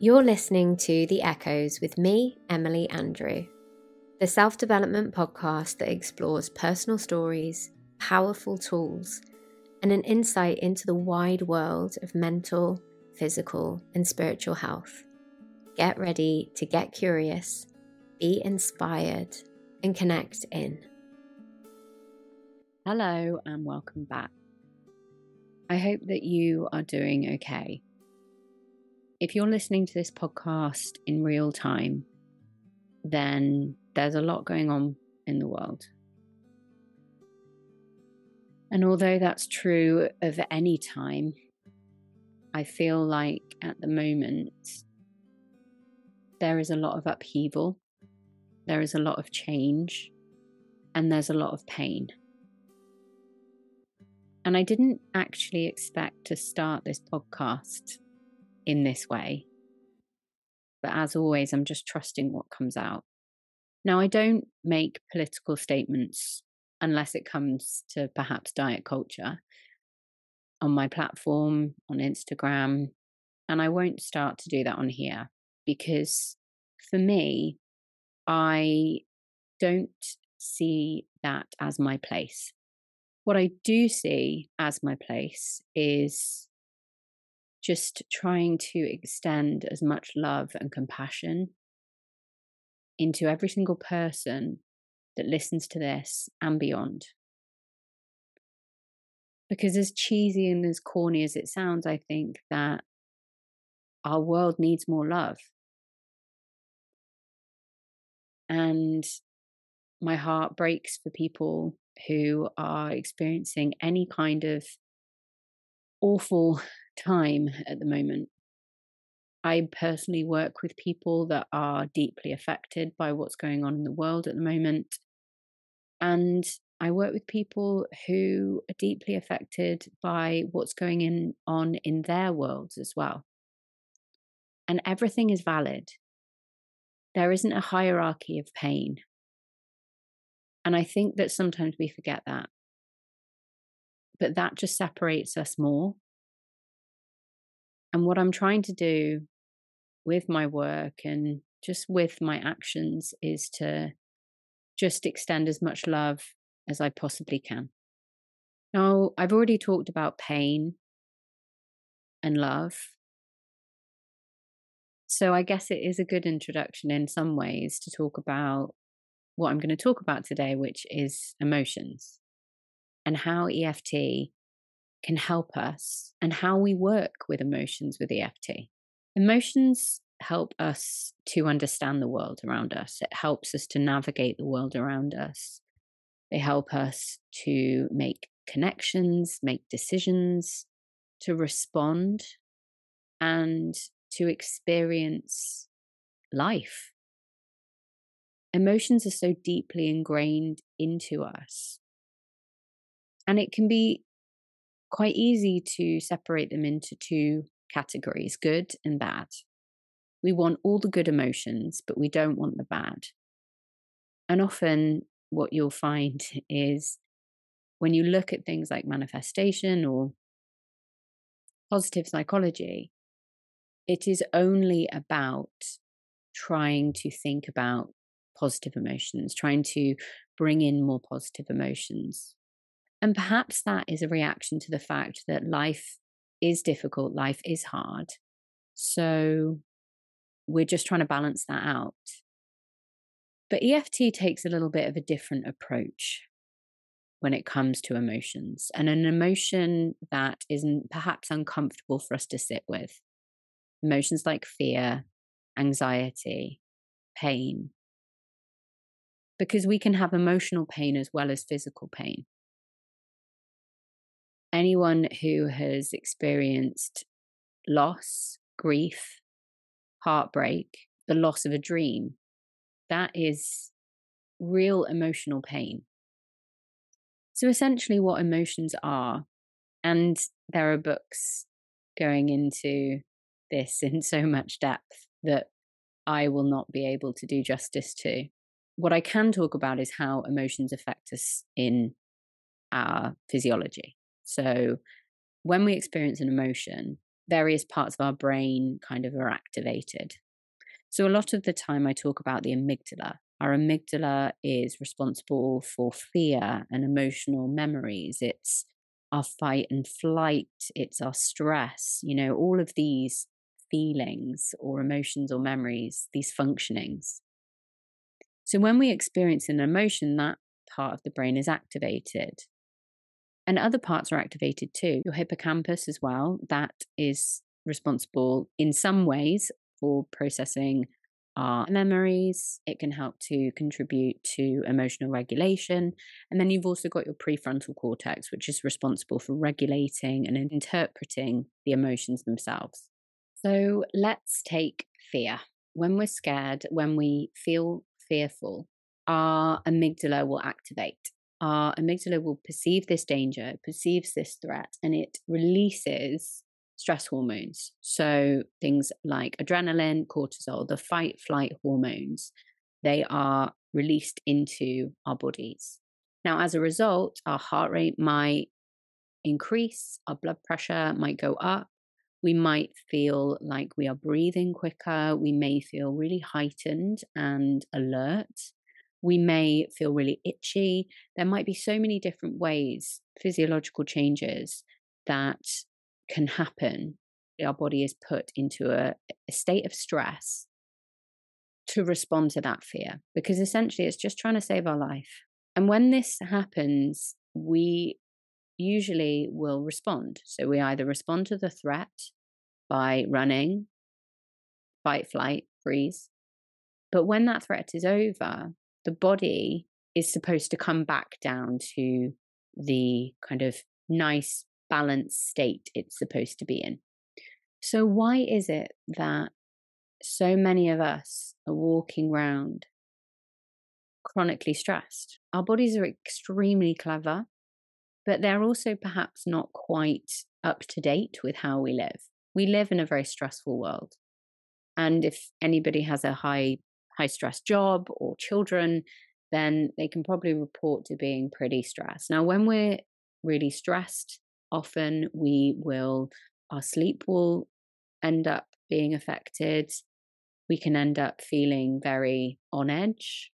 You're listening to The Echoes with me, Emily Andrew, the self development podcast that explores personal stories, powerful tools, and an insight into the wide world of mental, physical, and spiritual health. Get ready to get curious, be inspired, and connect in. Hello, and welcome back. I hope that you are doing okay. If you're listening to this podcast in real time, then there's a lot going on in the world. And although that's true of any time, I feel like at the moment there is a lot of upheaval, there is a lot of change, and there's a lot of pain. And I didn't actually expect to start this podcast in this way. But as always, I'm just trusting what comes out. Now, I don't make political statements unless it comes to perhaps diet culture on my platform, on Instagram, and I won't start to do that on here because for me, I don't see that as my place. What I do see as my place is just trying to extend as much love and compassion into every single person that listens to this and beyond. Because, as cheesy and as corny as it sounds, I think that our world needs more love. And my heart breaks for people who are experiencing any kind of awful time at the moment. I personally work with people that are deeply affected by what's going on in the world at the moment. And I work with people who are deeply affected by what's going in, on in their worlds as well. And everything is valid. There isn't a hierarchy of pain. And I think that sometimes we forget that. But that just separates us more. And what I'm trying to do with my work and just with my actions is to just extend as much love as I possibly can. Now, I've already talked about pain and love. So I guess it is a good introduction in some ways to talk about what I'm going to talk about today, which is emotions and how EFT can help us and how we work with emotions with EFT. Emotions help us to understand the world around us, it helps us to navigate the world around us. They help us to make connections, make decisions, to respond, and to experience life emotions are so deeply ingrained into us. And it can be quite easy to separate them into two categories good and bad. We want all the good emotions, but we don't want the bad. And often, what you'll find is when you look at things like manifestation or positive psychology, it is only about trying to think about positive emotions, trying to bring in more positive emotions. And perhaps that is a reaction to the fact that life is difficult, life is hard. So we're just trying to balance that out. But EFT takes a little bit of a different approach when it comes to emotions and an emotion that isn't perhaps uncomfortable for us to sit with. Emotions like fear, anxiety, pain, because we can have emotional pain as well as physical pain. Anyone who has experienced loss, grief, heartbreak, the loss of a dream, that is real emotional pain. So, essentially, what emotions are, and there are books going into this in so much depth that I will not be able to do justice to what I can talk about is how emotions affect us in our physiology. So, when we experience an emotion, various parts of our brain kind of are activated. So, a lot of the time, I talk about the amygdala. Our amygdala is responsible for fear and emotional memories. It's our fight and flight, it's our stress, you know, all of these feelings or emotions or memories, these functionings. So, when we experience an emotion, that part of the brain is activated. And other parts are activated too. Your hippocampus as well, that is responsible in some ways for processing our memories. It can help to contribute to emotional regulation. And then you've also got your prefrontal cortex, which is responsible for regulating and interpreting the emotions themselves. So let's take fear. When we're scared, when we feel fearful, our amygdala will activate. Our amygdala will perceive this danger, perceives this threat, and it releases stress hormones. So things like adrenaline, cortisol, the fight flight hormones, they are released into our bodies. Now, as a result, our heart rate might increase, our blood pressure might go up. We might feel like we are breathing quicker. We may feel really heightened and alert. We may feel really itchy. There might be so many different ways, physiological changes that can happen. Our body is put into a, a state of stress to respond to that fear because essentially it's just trying to save our life. And when this happens, we usually will respond. So we either respond to the threat by running, fight, flight, freeze. But when that threat is over, the body is supposed to come back down to the kind of nice balanced state it's supposed to be in. So, why is it that so many of us are walking around chronically stressed? Our bodies are extremely clever, but they're also perhaps not quite up to date with how we live. We live in a very stressful world. And if anybody has a high high stress job or children, then they can probably report to being pretty stressed. Now, when we're really stressed, often we will, our sleep will end up being affected. We can end up feeling very on edge.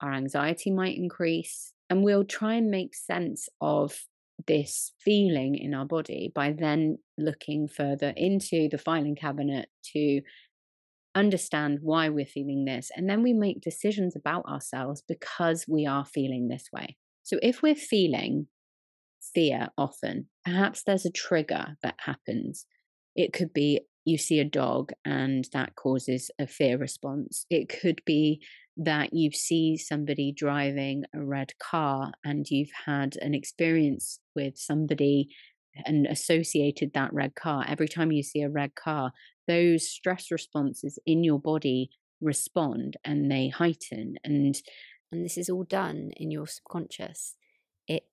Our anxiety might increase. And we'll try and make sense of this feeling in our body by then looking further into the filing cabinet to understand why we're feeling this. And then we make decisions about ourselves because we are feeling this way. So if we're feeling fear often. Perhaps there's a trigger that happens. It could be you see a dog and that causes a fear response. It could be that you see somebody driving a red car and you've had an experience with somebody and associated that red car. Every time you see a red car, those stress responses in your body respond and they heighten and and this is all done in your subconscious it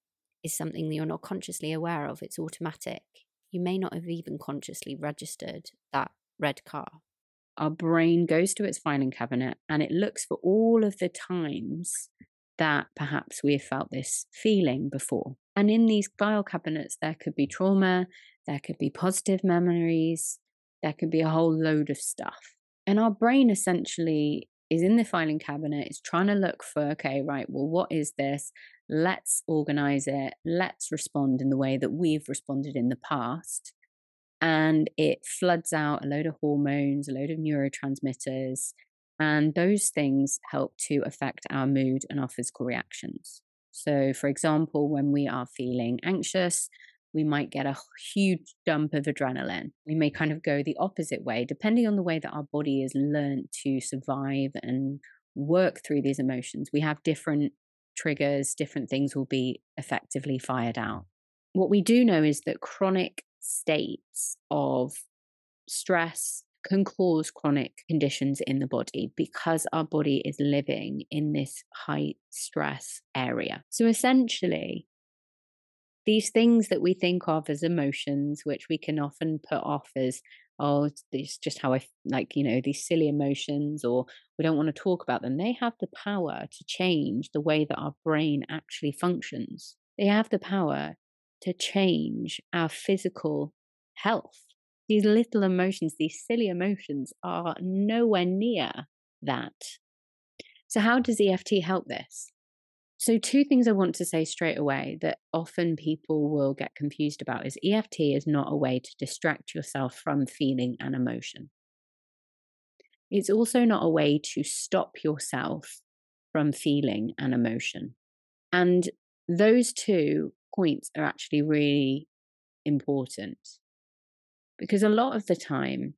is something that you're not consciously aware of. It's automatic. You may not have even consciously registered that red car. Our brain goes to its filing cabinet and it looks for all of the times that perhaps we have felt this feeling before. And in these file cabinets, there could be trauma, there could be positive memories, there could be a whole load of stuff. And our brain essentially is in the filing cabinet, it's trying to look for, okay, right, well, what is this? let's organize it, let's respond in the way that we've responded in the past. And it floods out a load of hormones, a load of neurotransmitters, and those things help to affect our mood and our physical reactions. So, for example, when we are feeling anxious, we might get a huge dump of adrenaline. We may kind of go the opposite way, depending on the way that our body is learned to survive and work through these emotions. We have different triggers, different things will be effectively fired out. What we do know is that chronic states of stress can cause chronic conditions in the body because our body is living in this high stress area. So essentially, these things that we think of as emotions, which we can often put off as oh, it's just how I like, you know, these silly emotions, or we don't want to talk about them. They have the power to change the way that our brain actually functions. They have the power to change our physical health. These little emotions, these silly emotions, are nowhere near that. So, how does EFT help this? So, two things I want to say straight away that often people will get confused about is EFT is not a way to distract yourself from feeling and emotion. It's also not a way to stop yourself from feeling and emotion. And those two points are actually really important because a lot of the time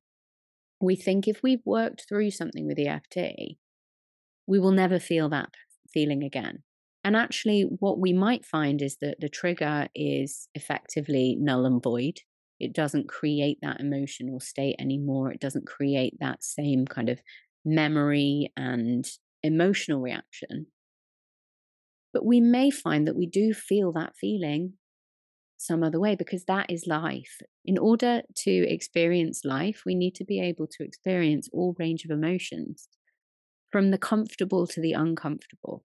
we think if we've worked through something with EFT, we will never feel that feeling again. And actually, what we might find is that the trigger is effectively null and void. It doesn't create that emotional state anymore. It doesn't create that same kind of memory and emotional reaction. But we may find that we do feel that feeling some other way because that is life. In order to experience life, we need to be able to experience all range of emotions from the comfortable to the uncomfortable.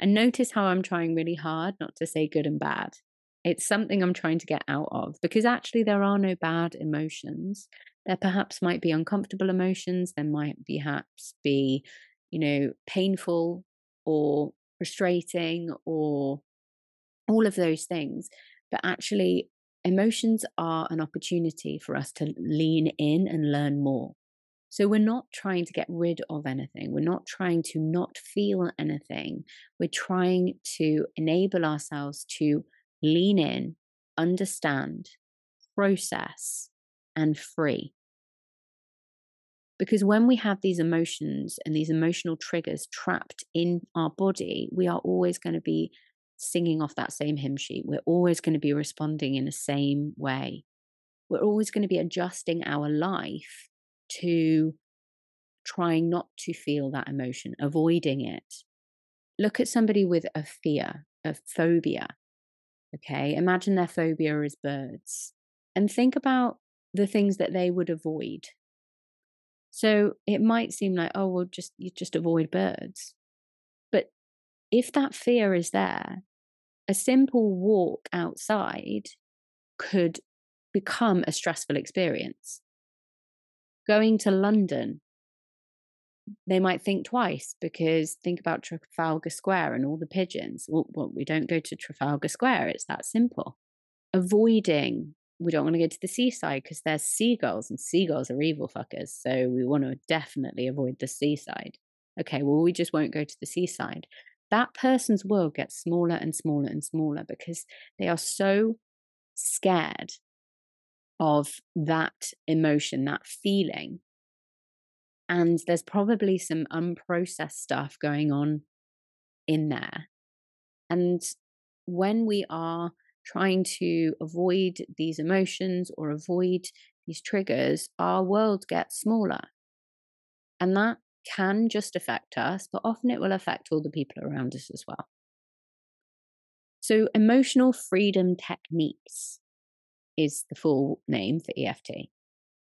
And notice how I'm trying really hard not to say good and bad. It's something I'm trying to get out of because actually there are no bad emotions. There perhaps might be uncomfortable emotions, there might perhaps be, you know, painful or frustrating or all of those things. But actually, emotions are an opportunity for us to lean in and learn more. So we're not trying to get rid of anything. We're not trying to not feel anything. We're trying to enable ourselves to lean in, understand, process, and free. Because when we have these emotions and these emotional triggers trapped in our body, we are always going to be singing off that same hymn sheet. We're always going to be responding in the same way. We're always going to be adjusting our life to trying not to feel that emotion, avoiding it. Look at somebody with a fear, a phobia. Okay, imagine their phobia is birds and think about the things that they would avoid. So it might seem like, oh, well, just you just avoid birds. But if that fear is there, a simple walk outside could become a stressful experience going to London, they might think twice because think about Trafalgar Square and all the pigeons. Well, well, we don't go to Trafalgar Square, it's that simple. Avoiding, we don't want to go to the seaside because there's seagulls and seagulls are evil fuckers. So we want to definitely avoid the seaside. Okay, well, we just won't go to the seaside. That person's world gets smaller and smaller and smaller because they are so scared of that emotion, that feeling. And there's probably some unprocessed stuff going on in there. And when we are trying to avoid these emotions or avoid these triggers, our world gets smaller. And that can just affect us, but often it will affect all the people around us as well. So, emotional freedom techniques is the full name for EFT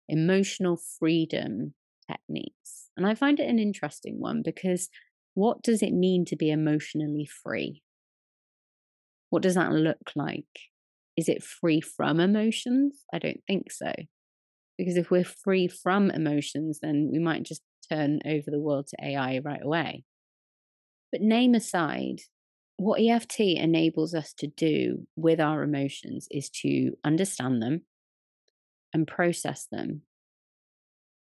emotional freedom techniques. And I find it an interesting one because what does it mean to be emotionally free? What does that look like? Is it free from emotions? I don't think so. Because if we're free from emotions, then we might just turn over the world to AI right away. But name aside, what EFT enables us to do with our emotions is to understand them and process them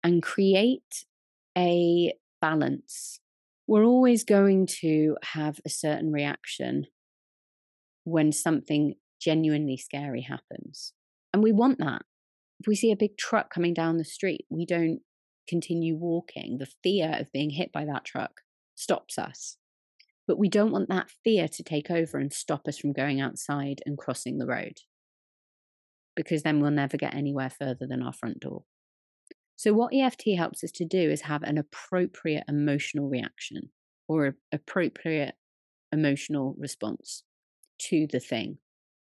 and create a balance. We're always going to have a certain reaction when something genuinely scary happens. And we want that. If we see a big truck coming down the street, we don't continue walking. The fear of being hit by that truck stops us. But we don't want that fear to take over and stop us from going outside and crossing the road because then we'll never get anywhere further than our front door. So, what EFT helps us to do is have an appropriate emotional reaction or an appropriate emotional response to the thing.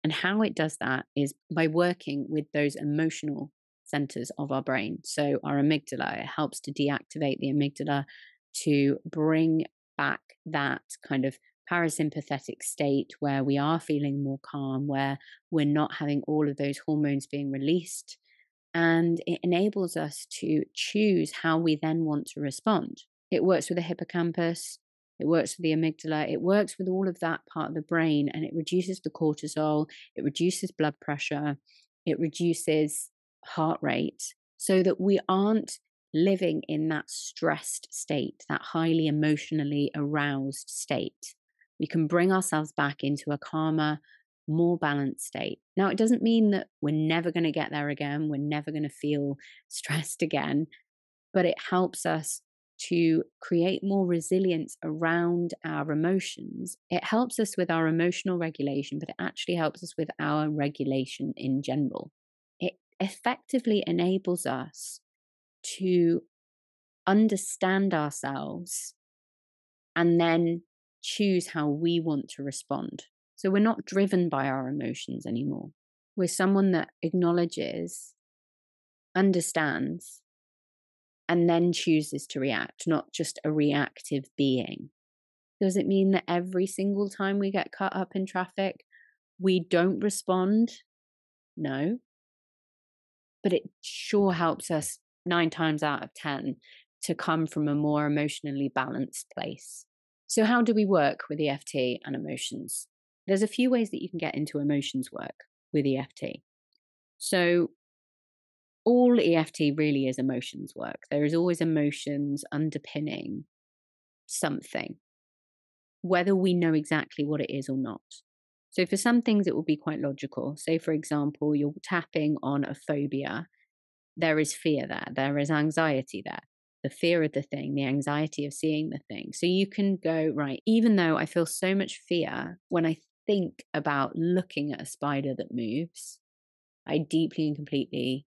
And how it does that is by working with those emotional centers of our brain. So, our amygdala, it helps to deactivate the amygdala to bring back that kind of parasympathetic state where we are feeling more calm, where we're not having all of those hormones being released. And it enables us to choose how we then want to respond. It works with the hippocampus, it works with the amygdala, it works with all of that part of the brain, and it reduces the cortisol, it reduces blood pressure, it reduces heart rate, so that we aren't living in that stressed state, that highly emotionally aroused state. We can bring ourselves back into a calmer, more balanced state. Now, it doesn't mean that we're never going to get there again, we're never going to feel stressed again, but it helps us to create more resilience around our emotions. It helps us with our emotional regulation, but it actually helps us with our regulation in general. It effectively enables us to understand ourselves and then choose how we want to respond. So we're not driven by our emotions anymore. We're someone that acknowledges, understands, and then chooses to react, not just a reactive being. Does it mean that every single time we get cut up in traffic, we don't respond? No. But it sure helps us nine times out of 10 to come from a more emotionally balanced place. So, how do we work with EFT and emotions? There's a few ways that you can get into emotions work with EFT. So, all EFT really is emotions work. There is always emotions underpinning something, whether we know exactly what it is or not. So, for some things, it will be quite logical. Say, for example, you're tapping on a phobia there is fear there, there is anxiety there. The fear of the thing, the anxiety of seeing the thing. So you can go, right, even though I feel so much fear when I think about looking at a spider that moves, I deeply and completely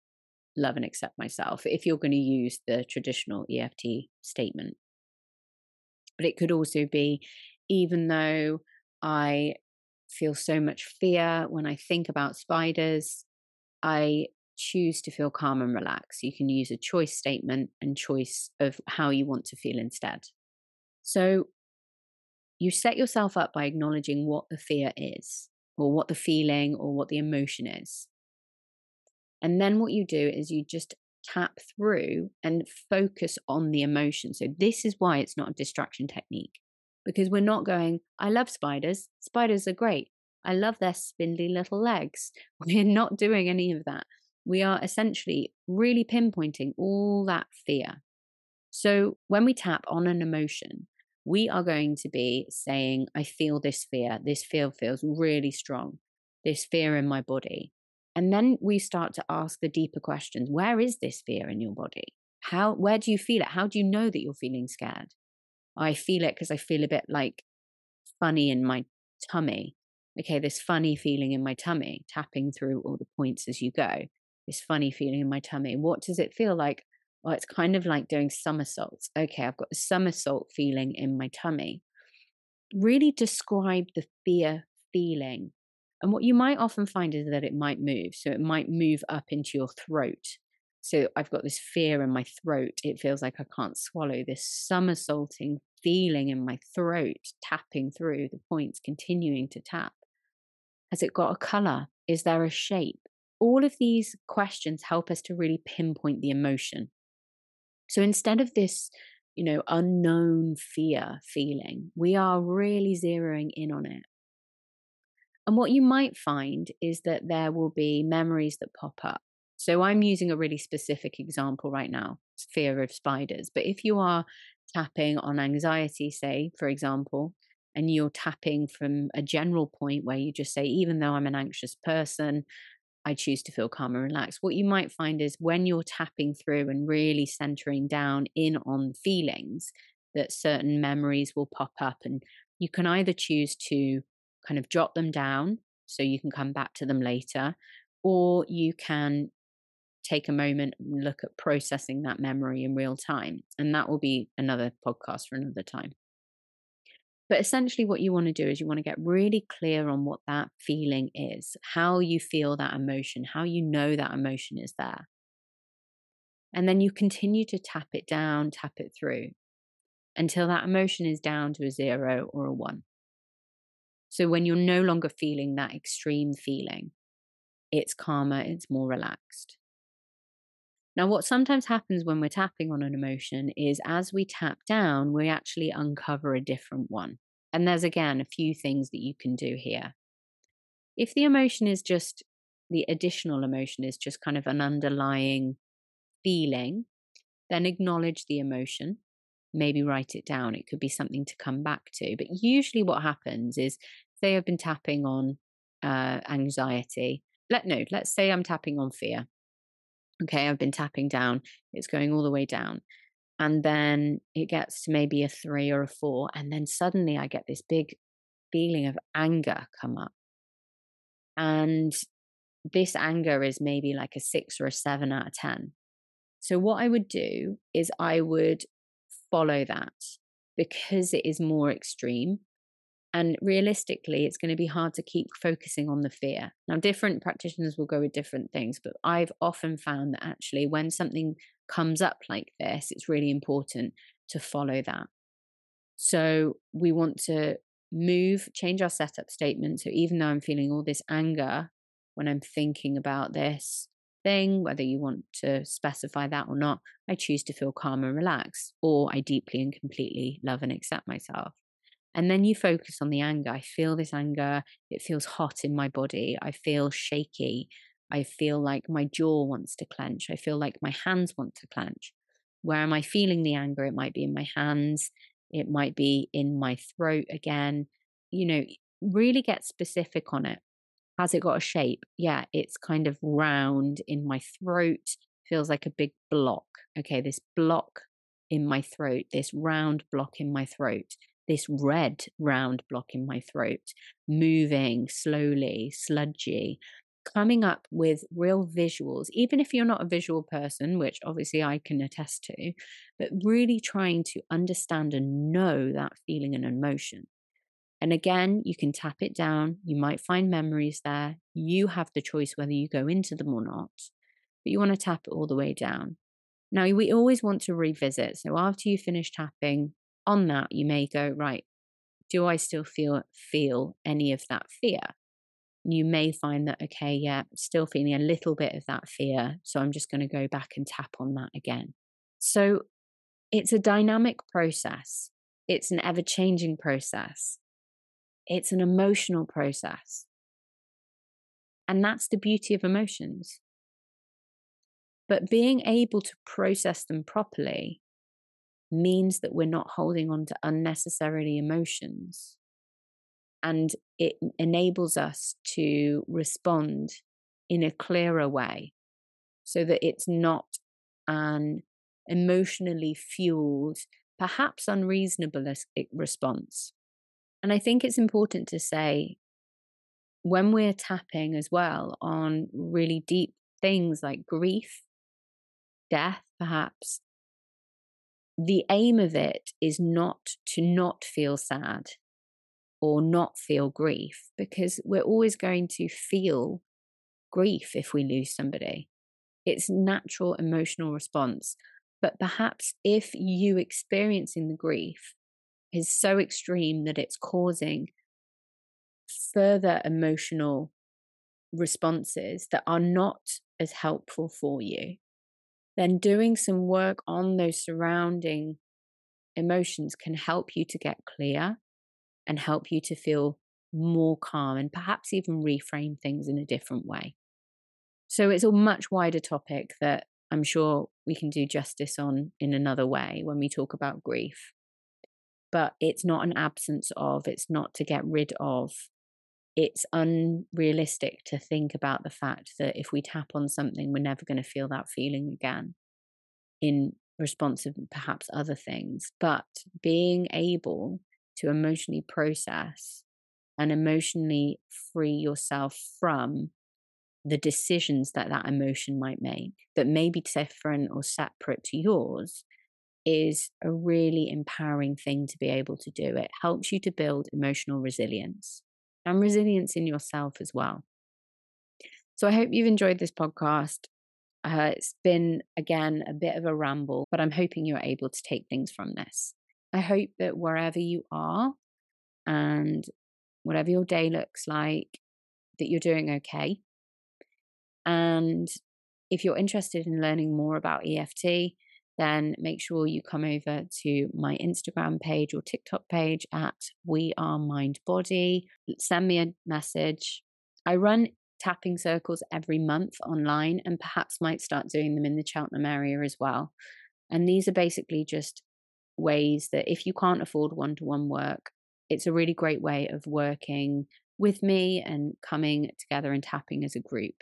love and accept myself if you're going to use the traditional EFT statement. But it could also be, even though I feel so much fear when I think about spiders, I choose to feel calm and relaxed. You can use a choice statement and choice of how you want to feel instead. So you set yourself up by acknowledging what the fear is, or what the feeling, or what the emotion is. And then what you do is you just tap through and focus on the emotion. So, this is why it's not a distraction technique because we're not going, I love spiders. Spiders are great. I love their spindly little legs. We're not doing any of that we are essentially really pinpointing all that fear. So when we tap on an emotion, we are going to be saying, I feel this fear. This fear feels really strong. This fear in my body. And then we start to ask the deeper questions. Where is this fear in your body? How, where do you feel it? How do you know that you're feeling scared? I feel it because I feel a bit like funny in my tummy. Okay, this funny feeling in my tummy, tapping through all the points as you go this funny feeling in my tummy. What does it feel like? Well, it's kind of like doing somersaults. Okay, I've got a somersault feeling in my tummy. Really describe the fear feeling. And what you might often find is that it might move. So it might move up into your throat. So I've got this fear in my throat. It feels like I can't swallow this somersaulting feeling in my throat, tapping through the points, continuing to tap. Has it got a color? Is there a shape? All of these questions help us to really pinpoint the emotion. So instead of this, you know, unknown fear feeling, we are really zeroing in on it. And what you might find is that there will be memories that pop up. So I'm using a really specific example right now fear of spiders. But if you are tapping on anxiety, say, for example, and you're tapping from a general point where you just say, even though I'm an anxious person, I choose to feel calm and relaxed. What you might find is when you're tapping through and really centering down in on feelings, that certain memories will pop up, and you can either choose to kind of jot them down so you can come back to them later, or you can take a moment and look at processing that memory in real time. And that will be another podcast for another time. But essentially, what you want to do is you want to get really clear on what that feeling is, how you feel that emotion, how you know that emotion is there. And then you continue to tap it down, tap it through until that emotion is down to a zero or a one. So when you're no longer feeling that extreme feeling, it's calmer, it's more relaxed. Now, what sometimes happens when we're tapping on an emotion is as we tap down, we actually uncover a different one. And there's again a few things that you can do here. If the emotion is just the additional emotion is just kind of an underlying feeling, then acknowledge the emotion. Maybe write it down. It could be something to come back to. But usually, what happens is, say, I've been tapping on uh, anxiety. Let no, let's say I'm tapping on fear. Okay, I've been tapping down. It's going all the way down, and then it gets to maybe a three or a four, and then suddenly I get this big feeling of anger come up, and this anger is maybe like a six or a seven out of 10. So, what I would do is I would follow that because it is more extreme. And realistically, it's going to be hard to keep focusing on the fear. Now, different practitioners will go with different things, but I've often found that actually, when something comes up like this, it's really important to follow that. So, we want to move, change our setup statement. So, even though I'm feeling all this anger when I'm thinking about this thing, whether you want to specify that or not, I choose to feel calm and relaxed, or I deeply and completely love and accept myself. And then you focus on the anger. I feel this anger. It feels hot in my body. I feel shaky. I feel like my jaw wants to clench. I feel like my hands want to clench. Where am I feeling the anger? It might be in my hands. It might be in my throat again. You know, really get specific on it. Has it got a shape? Yeah, it's kind of round in my throat, feels like a big block. Okay, this block in my throat, this round block in my throat, this red round block in my throat, moving slowly, sludgy, coming up with real visuals, even if you're not a visual person, which obviously I can attest to, but really trying to understand and know that feeling and emotion. And again, you can tap it down. You might find memories there. You have the choice whether you go into them or not, but you want to tap it all the way down. Now, we always want to revisit. So after you finish tapping on that, you may go, right, do I still feel feel any of that fear? You may find that, okay, yeah, still feeling a little bit of that fear. So I'm just going to go back and tap on that again. So it's a dynamic process. It's an ever changing process. It's an emotional process. And that's the beauty of emotions. But being able to process them properly means that we're not holding on to unnecessarily emotions. And it enables us to respond in a clearer way so that it's not an emotionally fueled, perhaps unreasonable response. And I think it's important to say when we're tapping as well on really deep things like grief, death, perhaps, the aim of it is not to not feel sad or not feel grief because we're always going to feel grief if we lose somebody. It's natural emotional response. But perhaps if you experiencing the grief is so extreme that it's causing further emotional responses that are not as helpful for you, then doing some work on those surrounding emotions can help you to get clear and help you to feel more calm and perhaps even reframe things in a different way. So it's a much wider topic that I'm sure we can do justice on in another way when we talk about grief but it's not an absence of, it's not to get rid of. It's unrealistic to think about the fact that if we tap on something, we're never going to feel that feeling again in response to perhaps other things. But being able to emotionally process and emotionally free yourself from the decisions that that emotion might make that may be different or separate to yours is a really empowering thing to be able to do. It helps you to build emotional resilience and resilience in yourself as well. So I hope you've enjoyed this podcast. Uh, it's been, again, a bit of a ramble, but I'm hoping you're able to take things from this. I hope that wherever you are and whatever your day looks like, that you're doing okay. And if you're interested in learning more about EFT, then make sure you come over to my Instagram page or TikTok page at We Are Mind Body. Send me a message. I run tapping circles every month online and perhaps might start doing them in the Cheltenham area as well. And these are basically just ways that if you can't afford one to one work, it's a really great way of working with me and coming together and tapping as a group.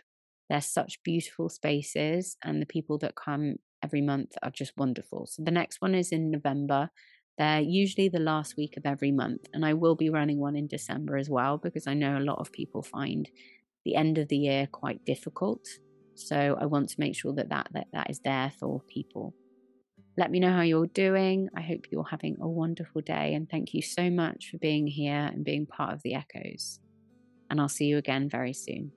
They're such beautiful spaces, and the people that come every month are just wonderful. So the next one is in November. They're usually the last week of every month, and I will be running one in December as well because I know a lot of people find the end of the year quite difficult. So I want to make sure that that, that, that is there for people. Let me know how you're doing. I hope you're having a wonderful day, and thank you so much for being here and being part of the Echoes. And I'll see you again very soon.